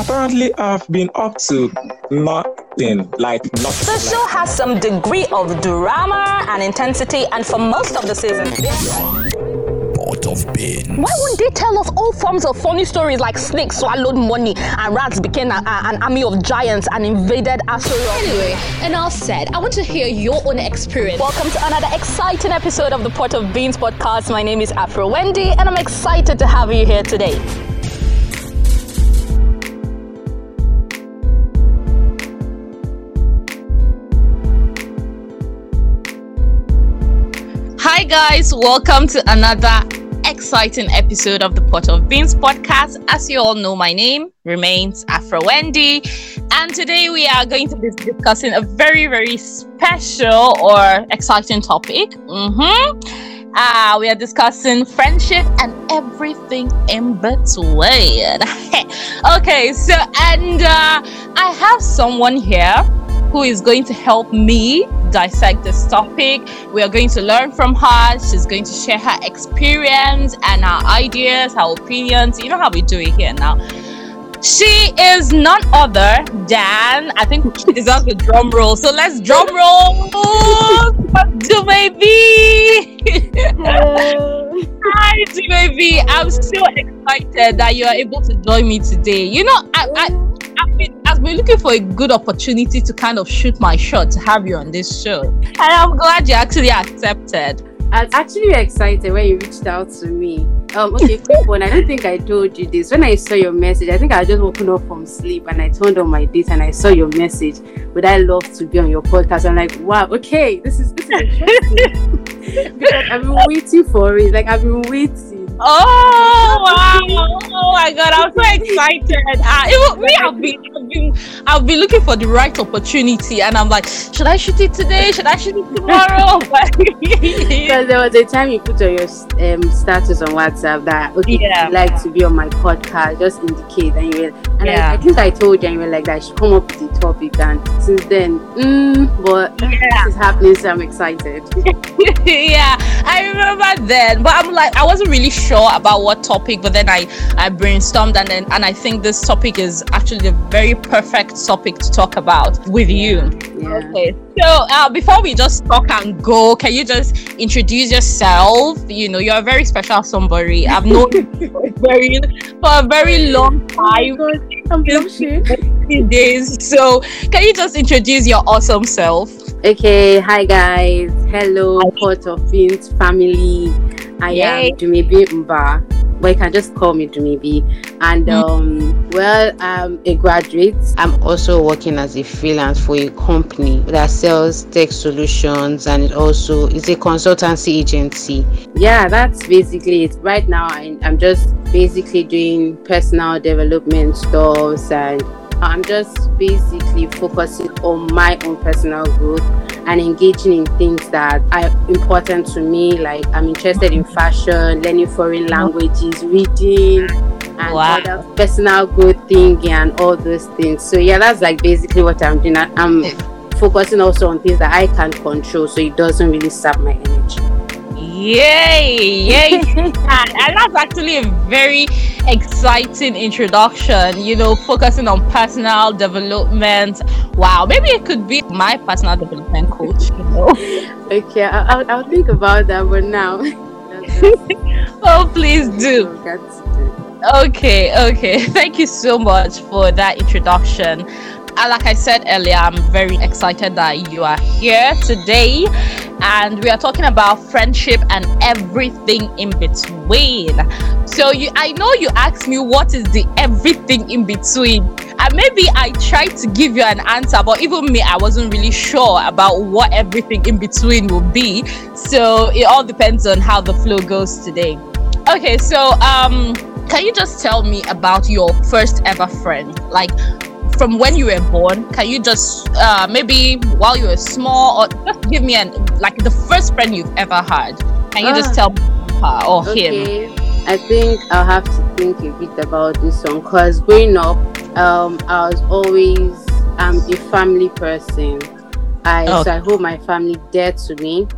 Apparently, I've been up to nothing, like nothing. The show has some degree of drama and intensity, and for most of the season, Pot of beans. why wouldn't they tell us all forms of funny stories like snakes swallowed money and rats became a, a- an army of giants and invaded Azeroth? Anyway, enough said. I want to hear your own experience. Welcome to another exciting episode of the Pot of Beans podcast. My name is Afro Wendy, and I'm excited to have you here today. Guys, welcome to another exciting episode of the Pot of Beans podcast. As you all know, my name remains Afro Wendy, and today we are going to be discussing a very, very special or exciting topic. Mm-hmm. Uh, we are discussing friendship and everything in between. okay, so, and uh, I have someone here who is going to help me dissect this topic. We are going to learn from her. She's going to share her experience and her ideas, her opinions. You know how we do it here now. She is none other than I think she deserves a drum roll. So let's drum roll. Dumebi. Hi, Dumebi. I'm so excited that you are able to join me today. You know, I, I I've been, I've been looking for a good opportunity to kind of shoot my shot to have you on this show. And I'm glad you actually accepted. I was actually excited when you reached out to me. Um, okay, quick one. I don't think I told you this. When I saw your message, I think I just woken up from sleep and I turned on my date and I saw your message. Would I love to be on your podcast? I'm like, wow, okay, this is this is interesting. because I've been waiting for it. Like I've been waiting. Oh wow! Oh my god, I'm so excited. Uh, it, wa- me, I've been, I've been, I've been looking for the right opportunity, and I'm like, should I shoot it today? Should I shoot it tomorrow? Because there was a time you put on your um, status on WhatsApp that okay, Yeah. you'd like to be on my podcast, just indicate and you and Yeah. I, I think I told you and you were like that I should come up with the topic and since then, mm, but Yeah. this is happening so I'm excited. yeah, I remember then, but I'm like, I wasn't really sure about what topic, but then I, I brainstormed, and then, and I think this topic is actually the very perfect topic to talk about with you. Yeah. Okay, so uh, before we just talk and go, can you just introduce yourself? You know, you're a very special somebody. I've known you for a very, for a very long time. I'm blushing. Days. So, can you just introduce your awesome self? Okay, hi guys. Hello, Pot of Beans family. I Yay. am Dumebi Mba. But you can just call me Dumebi. And Mm. um, well, I'm a graduate. I'm also working as a freelance for a company that sells tech solutions and it also is a consultancy agency. Yeah, that's basically it. Right now, I, I'm just basically doing personal development stuff and I'm just basically focusing on my own personal growth and engaging in things that are important to me. Like I'm interested in fashion, learning foreign languages, reading, and Wow. other personal growth thing and all those things. So yeah, that's like basically what I'm doing. I'm focusing also on things that I can control, so it doesn't really sap my energy. Yay! Yay! and, and that's actually a very exciting introduction. You know, focusing on personal development. Wow, maybe it could be my personal development coach. You know? Okay, I'll, I'll think about that, but now. oh, please do. Okay, okay. Thank you so much for that introduction. Uh, like I said earlier, I'm very excited that you are here today, and we are talking about friendship and everything in between. So, you, I know you asked me what is the everything in between, and maybe I tried to give you an answer, but even me, I wasn't really sure about what everything in between will be. So, it all depends on how the flow goes today. Okay, so um, can you just tell me about your first ever friend? Like from when you were born, can you just uh maybe while you were small or just give me an like the first friend you've ever had? Can you just Ah. tell her or him? Okay, I think I'll have to think a bit about this one because growing up, um, I was always um a family person. I so I hold my family dear to me.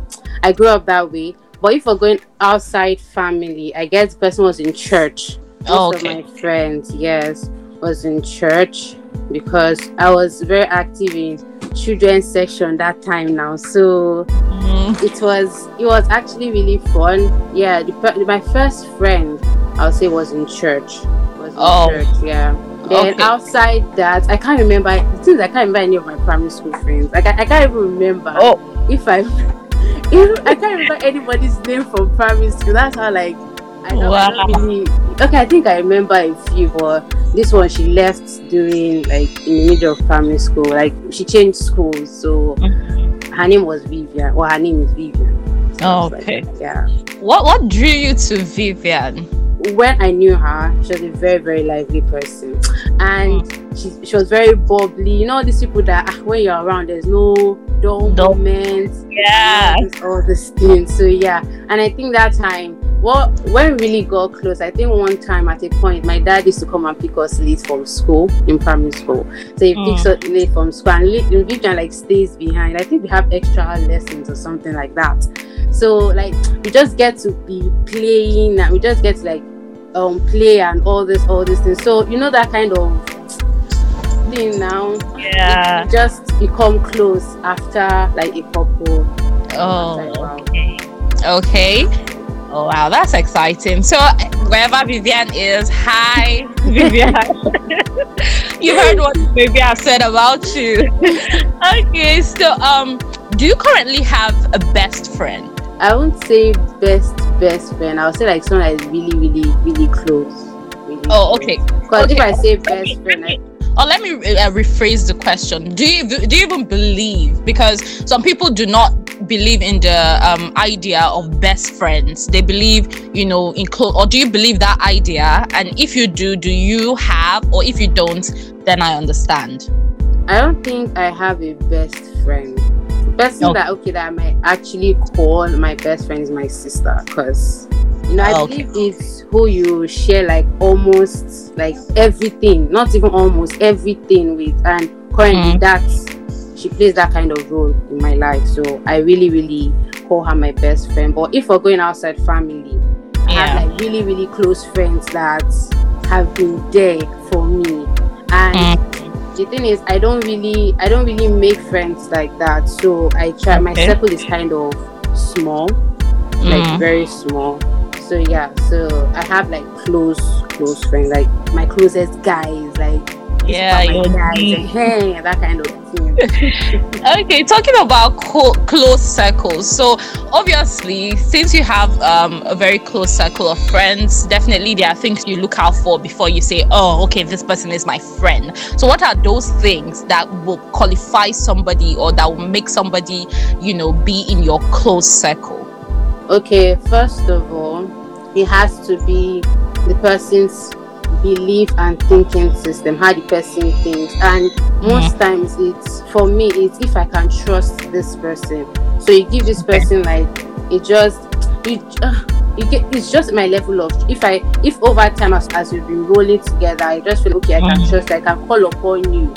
I grew up that way. But if we're going outside family, I guess the person was in church. Most Okay. of my friends, yes. was in church because I was very active in children's section that time now. So Mhm. it was it was actually really fun. Yeah, the, my first friend I'll say was in church. Was in Oh. church, yeah. Then Okay. outside that, I can't remember. Since I can't remember any of my primary school friends. Like I, I can't even remember Oh, if I. If, I can't remember anybody's name from primary school. That's how like I don't, I don't Wow. really. Okay, I think I remember a few, but this one she left during like in the middle of primary school. Like she changed schools, so her name was Vivian. Well, her name is Vivian. oh, Like, okay. yeah. What what drew you to Vivian? when I knew her, she was a very, very lively person. And she, she was very bubbly. You know, these people that ah, when you're around, there's no dull moments, Yeah. all this, all this. So, yeah. And I think that time, well, when we really got close, I think one time at a point, my dad used to come and pick us late from school in primary school. So he picks us late from school, and Vivian like stays behind. I think we have extra lessons or something like that. So like we just get to be playing, and we just get to like um play and all this, all these things. So you know that kind of thing now. Yeah. Just become close after like a couple. Oh, Like, wow. okay. Okay. Oh wow, that's exciting. So wherever Vivian is, hi Vivian. you heard what Vivian said about you. okay, so um, do you currently have a best friend? I won't say best best friend. I'll say like someone that is really, really, really close. Really Oh, okay. Because if I say best friend, I, Or let me uh, rephrase the question. Do you do you even believe? Because some people do not believe in the um, idea of best friends. They believe, you know, in close. Or do you believe that idea? And if you do, do you have? Or if you don't, then I understand. I don't think I have a best friend. The person Okay. that okay that I might actually call my best friend is my sister because you know I Oh, Okay. believe it's who you share like almost like everything, not even almost everything with, and currently Mm. that's she plays that kind of role in my life. So I really really call her my best friend. But if we're going outside family, I have like really really close friends that have been there for me and Mm. the thing is i don't really i don't really make friends like that so i try my circle is kind of small like Mm. very small so yeah so i have like close close friends like my closest guys like Yeah, your guys and hey, that kind of thing Okay, talking about co- close circles. So obviously, since you have um, a very close circle of friends, definitely there are things you look out for before you say, "Oh, okay, this person is my friend." So, what are those things that will qualify somebody or that will make somebody, you know, be in your close circle? okay first of all it has to be the person's belief and thinking system how the person thinks. And most times it's for me it's if i can trust this person. So you give this person like it just you, uh, you get it's just my level of if i if over time as, as we've been rolling together i just feel okay i can Mhm. trust i can call upon you.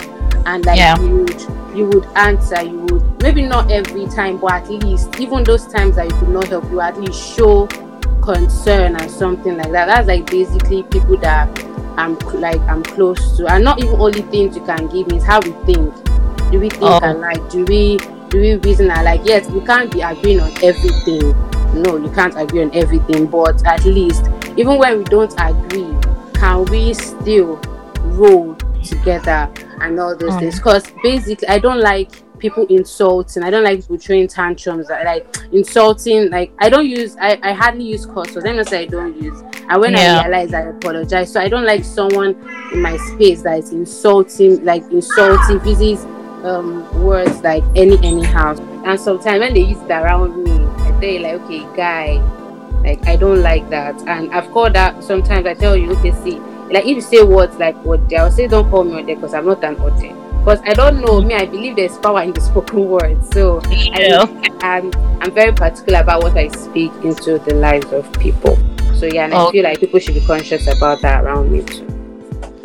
And like Yeah. you would you would answer you would maybe not every time but at least even those times that you could not help you at least show concern and something like that. That's like basically people that i'm like i'm close to. And not even only things you can give me it's how we think. Do we think Oh. alike? Do we do we reason alike? Yes we can't be agreeing on everything. No you can't agree on everything. But at least even when we don't agree can we still roll together and all those Mm. things? Because basically i don't like people insulting. I don't like people throwing tantrums like insulting like i don't use i, I hardly use curse words let me say i don't use. And when Yeah. i realize i apologize. So i don't like someone in my space that is insulting like insulting uses um words like any anyhow. And sometimes when they use it around me i tell you like okay guy like i don't like that. And i've called that sometimes i tell you okay see like if you say words like ode i'll say don't call me ode because i'm not an ode because i don't know me i believe there's power in the spoken word so Yeah. I, I'm, I'm very particular about what i speak into the lives of people so yeah and i Oh. feel like people should be conscious about that around me too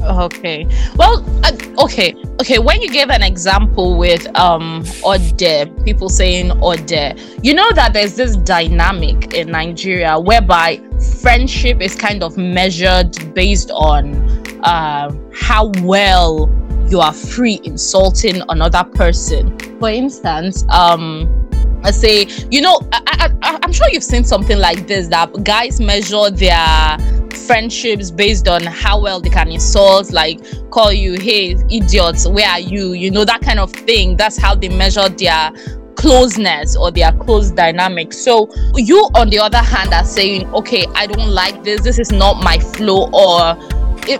Okay. Well, uh, okay. Okay, when you gave an example with um Ode, people saying Ode, you know that there's this dynamic in Nigeria whereby friendship is kind of measured based on uh, how well you are free insulting another person. For instance, um, I say, you know, I, I, I'm sure you've seen something like this that guys measure their friendships based on how well they can insult, like call you, hey, idiots, where are you? You know, that kind of thing. That's how they measure their closeness or their close dynamic. So you, on the other hand, are saying, okay, I don't like this. This is not my flow, or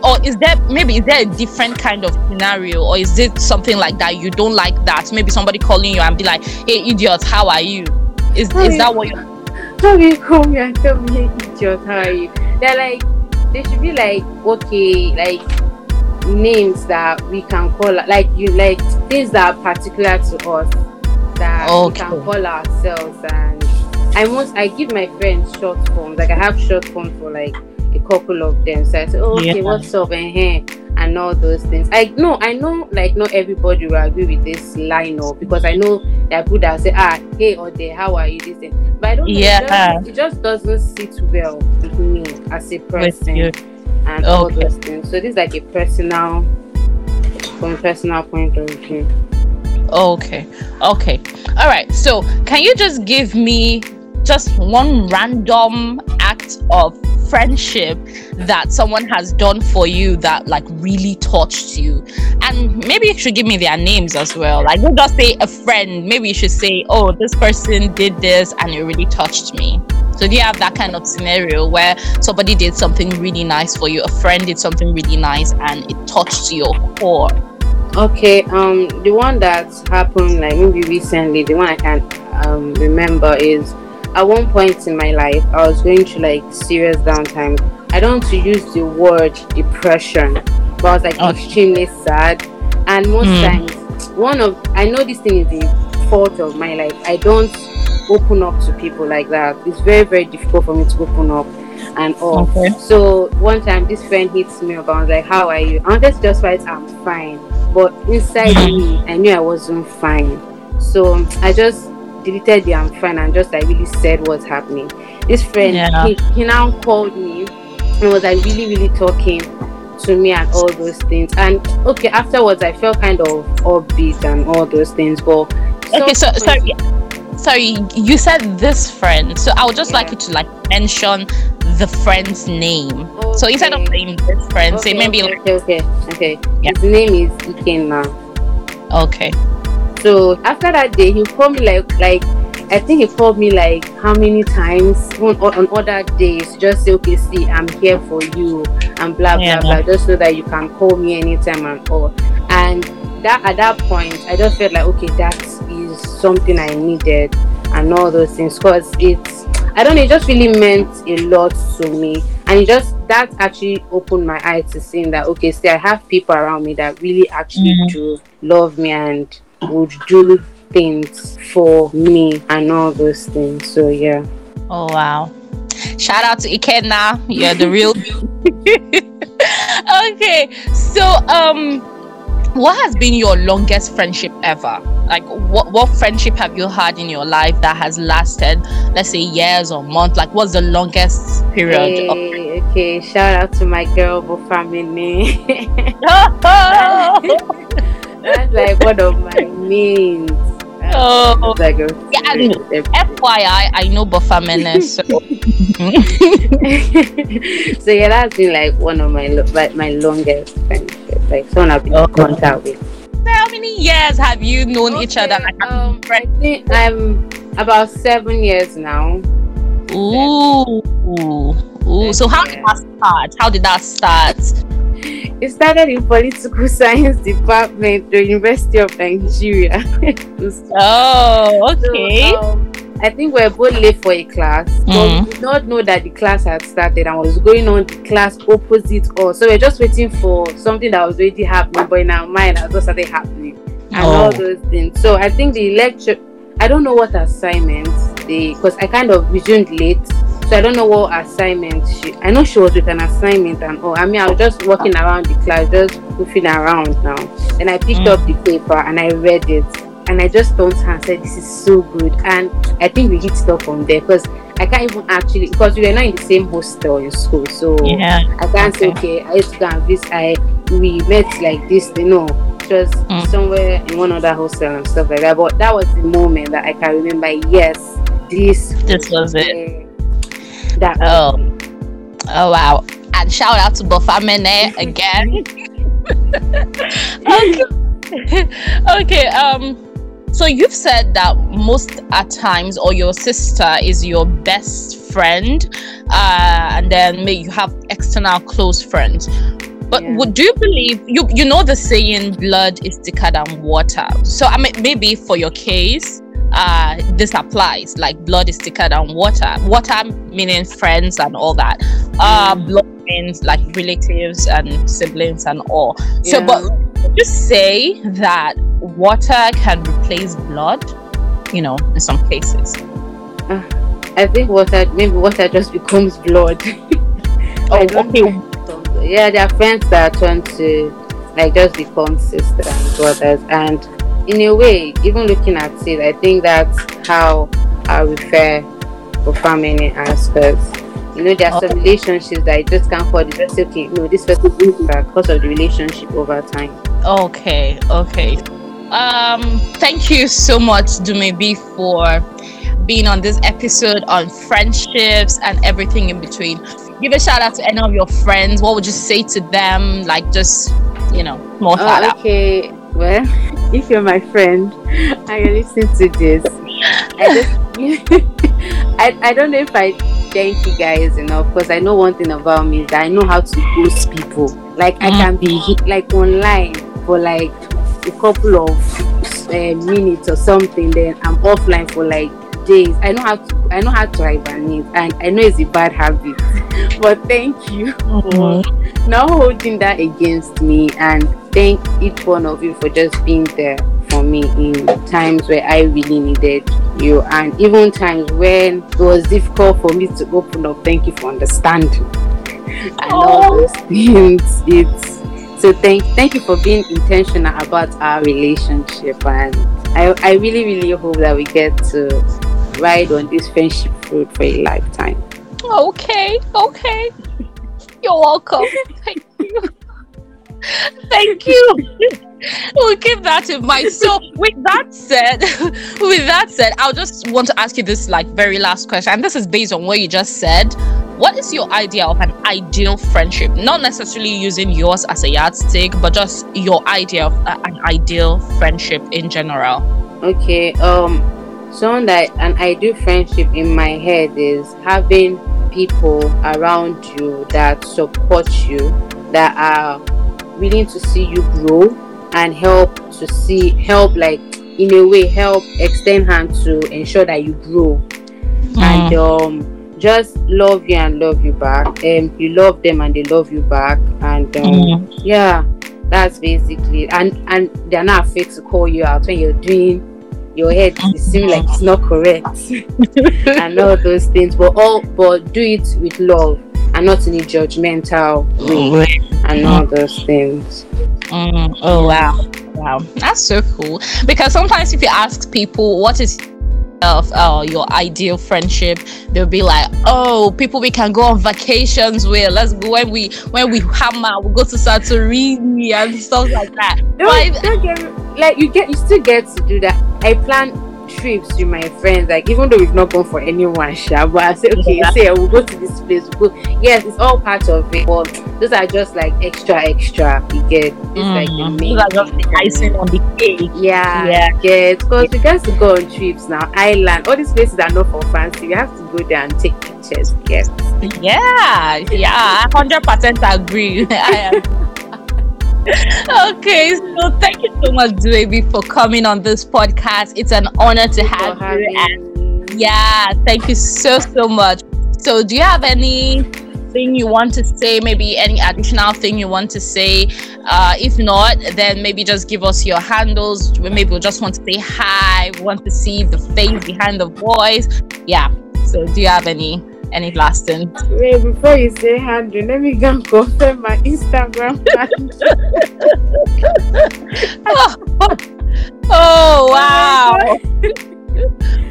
or is there maybe is there a different kind of scenario, or is it something like that you don't like that? Maybe somebody calling you and be like, hey, idiot, how are you? Is is that what you? How you call me and tell me, hey, idiot, how are you? They're like, they should be like, okay, like names that we can call, like you, like things that are particular to us that okay. we can call ourselves and I most I give my friends short forms. Like I have short forms for like a couple of them. So I say, oh, okay, yeah. what's up and here and all those things. I know I know like not everybody will agree with this line up because I know that people that say, ah, hey or there, how are you? This thing. But I don't know, yeah. It just, it just doesn't sit well with me as a person and okay. all those things. So this is like a personal from a personal point of view. Okay. Okay. All right. So, can you just give me just one random act of friendship that someone has done for you that like really touched you. And maybe you should give me their names as well. Like don't just say a friend. Maybe you should say oh this person did this and it really touched me. So do you have that kind of scenario where somebody did something really nice for you? A friend did something really nice and it touched your core. Okay, um, the one that happened like maybe recently, the one I can um remember is at one point in my life I was going through like serious downtime. I don't want to use the word depression, but I was like okay. extremely sad. And most mm. times, one of I know this thing is the fault of my life. I don't open up to people like that. It's very very difficult for me to open up and all. Okay. So one time this friend hits me up and I was like, How are you? I wanted to just write I'm fine but inside me i knew i wasn't fine so i just deleted the i'm fine and just like really said what's happening this friend yeah. he, he now called me and was like really really talking to me and all those things and okay afterwards i felt kind of upbeat and all those things but okay so sorry sorry you said this friend so i would just yeah. like you to like mention the friend's name okay. so instead of saying this friend okay, say maybe okay, like okay okay yeah. his name is ikenna okay so after that day he called me like like I think he called me like how many times on, on other days just say okay see I'm here for you and blah blah yeah. blah just so that you can call me anytime and all and that at that point I just felt like okay that is something I needed and all those things because it's I don't know, it just really meant a lot to me. And it just that actually opened my eyes to seeing that okay, see I have people around me that really actually mm-hmm. do love me and would do things for me and all those things. So yeah. Oh wow. Shout out to Ikenna. You're the real Okay. So um what has been your longest friendship ever like what what friendship have you had in your life that has lasted let's say years or months like what's the longest period hey, of- okay shout out to my girl family that's like one of my mains Oh, like a, yeah, and FYI, I know Bafamene, so. so yeah, that's been like one of my like my longest friendship, like someone I've been in contact with. How many years have you known okay, each other? um, I think I'm about seven years now. Ooh, ooh, ooh. So how did that start? How did that start? It started in political science department, the University of Nigeria. oh, okay. So, um, I think we are both late for a class, mm. but we did not know that the class had started and was going on the class opposite us. So we are just waiting for something that was already happening, but in our mind, it just started happening and oh. all those things. So I think the lecture, I don't know what assignments they, because I kind of resumed late so I don't know what assignment she. I know she was with an assignment and oh, I mean I was just walking around the class, just goofing around now. And I picked mm. up the paper and I read it, and I just turned to her and said, "This is so good." And I think we hit stuff from there because I can't even actually because we were not in the same hostel in school, so Yeah. I can't say okay. I used to go and visit. I we met like this, you know, just Mm. somewhere in one other hostel and stuff like that. But that was the moment that I can remember. Yes, this This was it. uh, that Oh. Oh wow. And shout out to Bofamene again. okay. okay, um so you've said that most at times or your sister is your best friend uh and then maybe you have external close friends. But Yeah. would do you believe you you know the saying blood is thicker than water? So I mean maybe for your case uh this applies like blood is thicker than water. Water meaning friends and all that. Uh blood means like relatives and siblings and all. So but would you say that water can replace blood? You know in some cases. I think water maybe water just becomes blood. oh okay. yeah, there are friends that turn to like just become sister and brothers, and in a way, even looking at it, I think that's how I refer for family as because you know there are some relationships that you just can't call it. Just okay, no, this person is because of the relationship over time. Okay, okay. Um, thank you so much, Dumebi, for being on this episode on friendships and everything in between. Give a shout out to any of your friends. What would you say to them? Like, just you know, more shout Oh, out. okay, well, if you're my friend and you listen to this, I just I, I don't know if I thank you guys enough because I know one thing about me is that I know how to ghost people. Like I can be hit, like online for like a couple of uh, minutes or something, then I'm offline for like days. I know how to I know how to hibernate, and I know it's a bad habit. but thank you for not holding that against me, and thank each one of you for just being there for me in times where I really needed you, and even times when it was difficult for me to open up. Thank you for understanding and all those things. It's so thank thank you for being intentional about our relationship, and I I really really hope that we get to ride on this friendship fruit for a lifetime. Okay, okay. You're welcome. Thank you. Thank you. we'll keep that in mind. So, with that said, with that said, I'll just want to ask you this like very last question, and this is based on what you just said. What is your idea of an ideal friendship? Not necessarily using yours as a yardstick, but just your idea of uh, an ideal friendship in general. Okay, um, someone that an ideal friendship in my head is having people around you that support you, that are willing to see you grow and help to see help like in a way help extend hand to ensure that you grow. And um just love you and love you back. Um you love them and they love you back. And um Mm. yeah that's basically and and they're not afraid to call you out when you're doing your head it seems like it's not correct and all those things but all but do it with love and not in a judgmental way and all those things Mm, oh wow, wow, that's so cool. Because sometimes if you ask people what is of uh, your ideal friendship, they'll be like, "Oh, people we can go on vacations with. Let's go when we when we hammer, we go to Santorini and stuff like that." don't, But- don't get like you get you still get to do that i plan trips with my friends like even though we've not gone for anyone sha, but i say okay Yeah. say we'll go to this place we'll go yes it's all part of it but those are just like extra extra you get it's mm, like the main Those are just the icing on the cake. yeah, Yeah. yeah. Because we get to go on trips now. Island, all these places are not for fancy. You have to go there and take pictures. Yes. Yeah, yeah, hundred percent agree. Okay, so thank you so much, Dumebi, for coming on this podcast. It's an honor to have you. And yeah, thank you so so much. So, do you have anything you want to say? Maybe any additional thing you want to say? Uh, if not, then maybe just give us your handles. Maybe we just want to say hi. We want to see the face behind the voice. Yeah. So, do you have any any last thing? Wait, before you say handle, let me go and confirm my Instagram handle. Oh wow!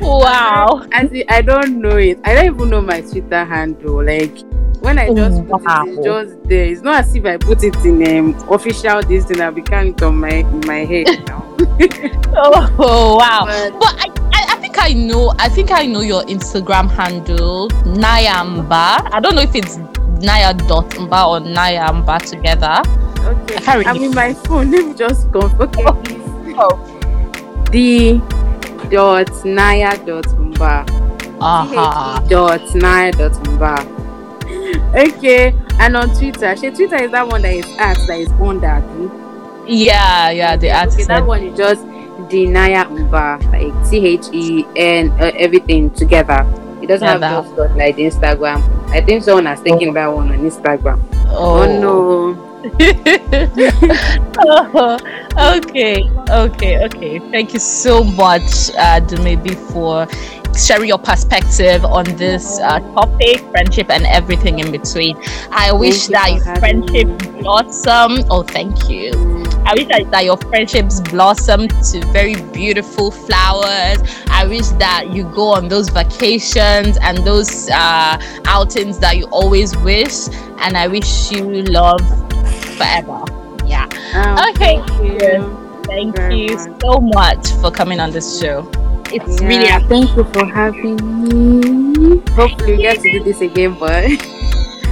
wow! and see, I don't know it. I don't even know my Twitter handle. Like when I just put Wow. it, it's just there. It's not as if I put it in um, official this thing. I become it on my my head now. Oh wow! But- But I think I know. I think I know your Instagram handle, Nayamba. I don't know if it's Naya dot Mba or Nayamba together. Okay, I can't I'm in my phone. Let me just go. Okay. Oh. D dot Naya dot Mba. Uh-huh. dot nine dot mba. Okay, and on Twitter, she Twitter is that one that is at that is on that. Yeah, yeah. The Okay, artist. that one is just Denaya Mba, like T H E N uh, everything together. It doesn't Yeah, have that- those dot like the Instagram. I think someone has taken that one on Instagram. Oh, no. okay, okay, okay. Thank you so much, uh, Dumebi, for sharing your perspective on this uh, topic, friendship, and everything in between. I wish you that your friendship me. blossom. Oh, thank you. I wish that, that your friendships blossom to very beautiful flowers. I wish that you go on those vacations and those uh, outings that you always wish. And I wish you love forever. Yeah. Um, Okay. Thank you. Thank Very you so much for coming on this show. It's really Yeah, thank you for having me. Hopefully, we get to do this again, but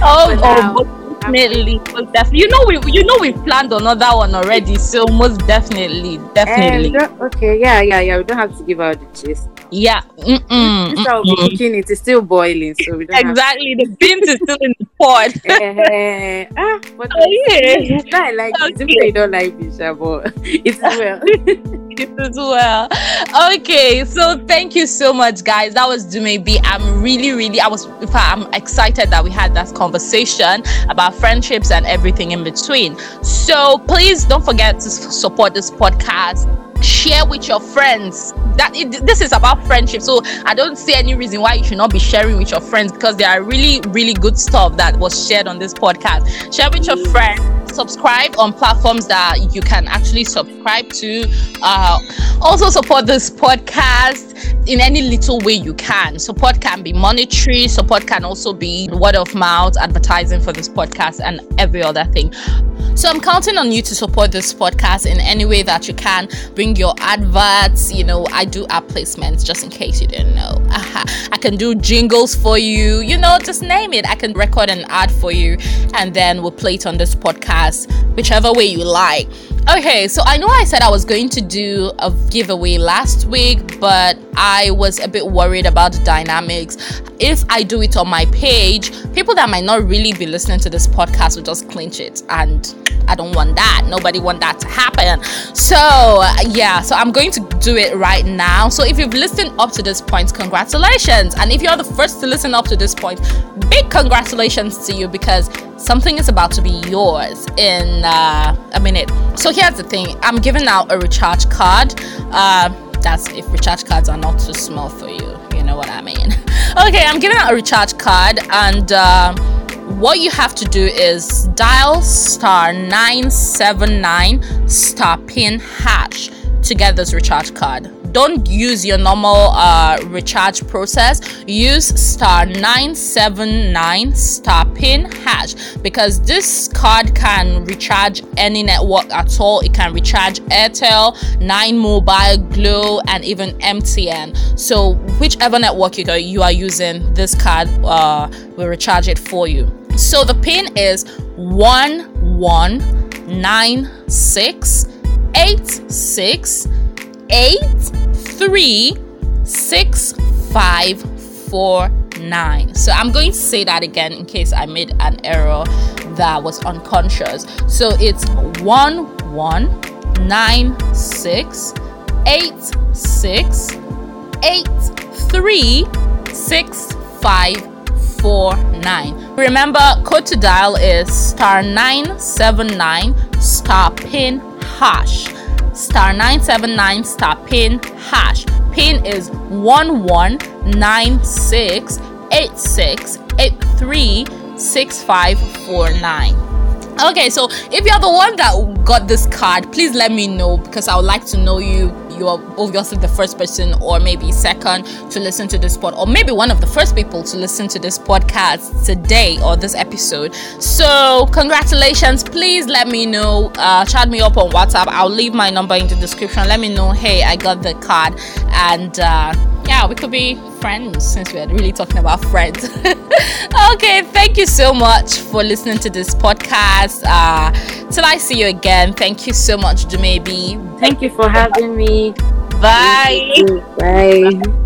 oh, for oh now, most definitely, most definitely. You know we you know we planned another one already, so most definitely, Eh, definitely. we okay, yeah, yeah, yeah. We don't have to give out the gist. Yeah. Mm-mm, This will be mm-mm. cooking. It is still boiling, so we don't have Exactly. The beans is still in the pot. Eh, ah, but Oh, yeah. not like Okay. okay. you don't like Bisha, but it's well. it as well. Okay, so thank you so much, guys. That was Dumebi. I'm really, really, I was, in fact, I'm excited that we had that conversation about friendships and everything in between. So please don't forget to support this podcast. Share with your friends. That it, this is about friendship, so I don't see any reason why you should not be sharing with your friends because there are really, really good stuff that was shared on this podcast. Share with your friends subscribe on platforms that you can actually subscribe to. Uh, also, support this podcast in any little way you can. Support can be monetary, support can also be word of mouth, advertising for this podcast, and every other thing. So I'm counting on you to support this podcast in any way that you can. Bring your adverts. You know, I do app placements just in case you didn't know. I can do jingles for you. You know, just name it. I can record an ad for you and then we'll play it on this podcast, whichever way you like. Okay, so I know I said I was going to do a giveaway last week, but I was a bit worried about the dynamics. If I do it on my page, people that might not really be listening to this podcast will just clinch it and I don't want that. Nobody want that to happen. So, yeah, so I'm going to do it right now. So, if you've listened up to this point, congratulations. And if you're the first to listen up to this point, big congratulations to you because something is about to be yours in uh, a minute. So, here's the thing I'm giving out a recharge card. Uh, that's if recharge cards are not too small for you. You know what I mean? Okay, I'm giving out a recharge card and. Uh, what you have to do is dial star 979 star pin hash to get this recharge card don't use your normal uh, recharge process. Use star 979 star pin hash because this card can recharge any network at all. It can recharge airtel 9 mobile Glo and even mtn so whichever network you, go, you are using this card uh, will recharge it for you. So the pin is 1196 86 836549. So I'm going to say that again in case I made an error that was unconscious. So it's 1196 86 836549. Remember, code to dial is star 979 star pin hash. Star 979 star pin hash. Pin is 119686836549. Okay, so if you're the one that got this card, please let me know because I would like to know you you're obviously the first person, or maybe second to listen to this pod, or maybe one of the first people to listen to this podcast today or this episode. So, congratulations! Please let me know. Uh, chat me up on WhatsApp. I'll leave my number in the description. Let me know. Hey, I got the card, and uh, yeah, we could be friends since we're really talking about friends. okay, thank you so much for listening to this podcast. Uh, till I see you again, thank you so much, Dumebi. Thank you for having me. Bye. Bye.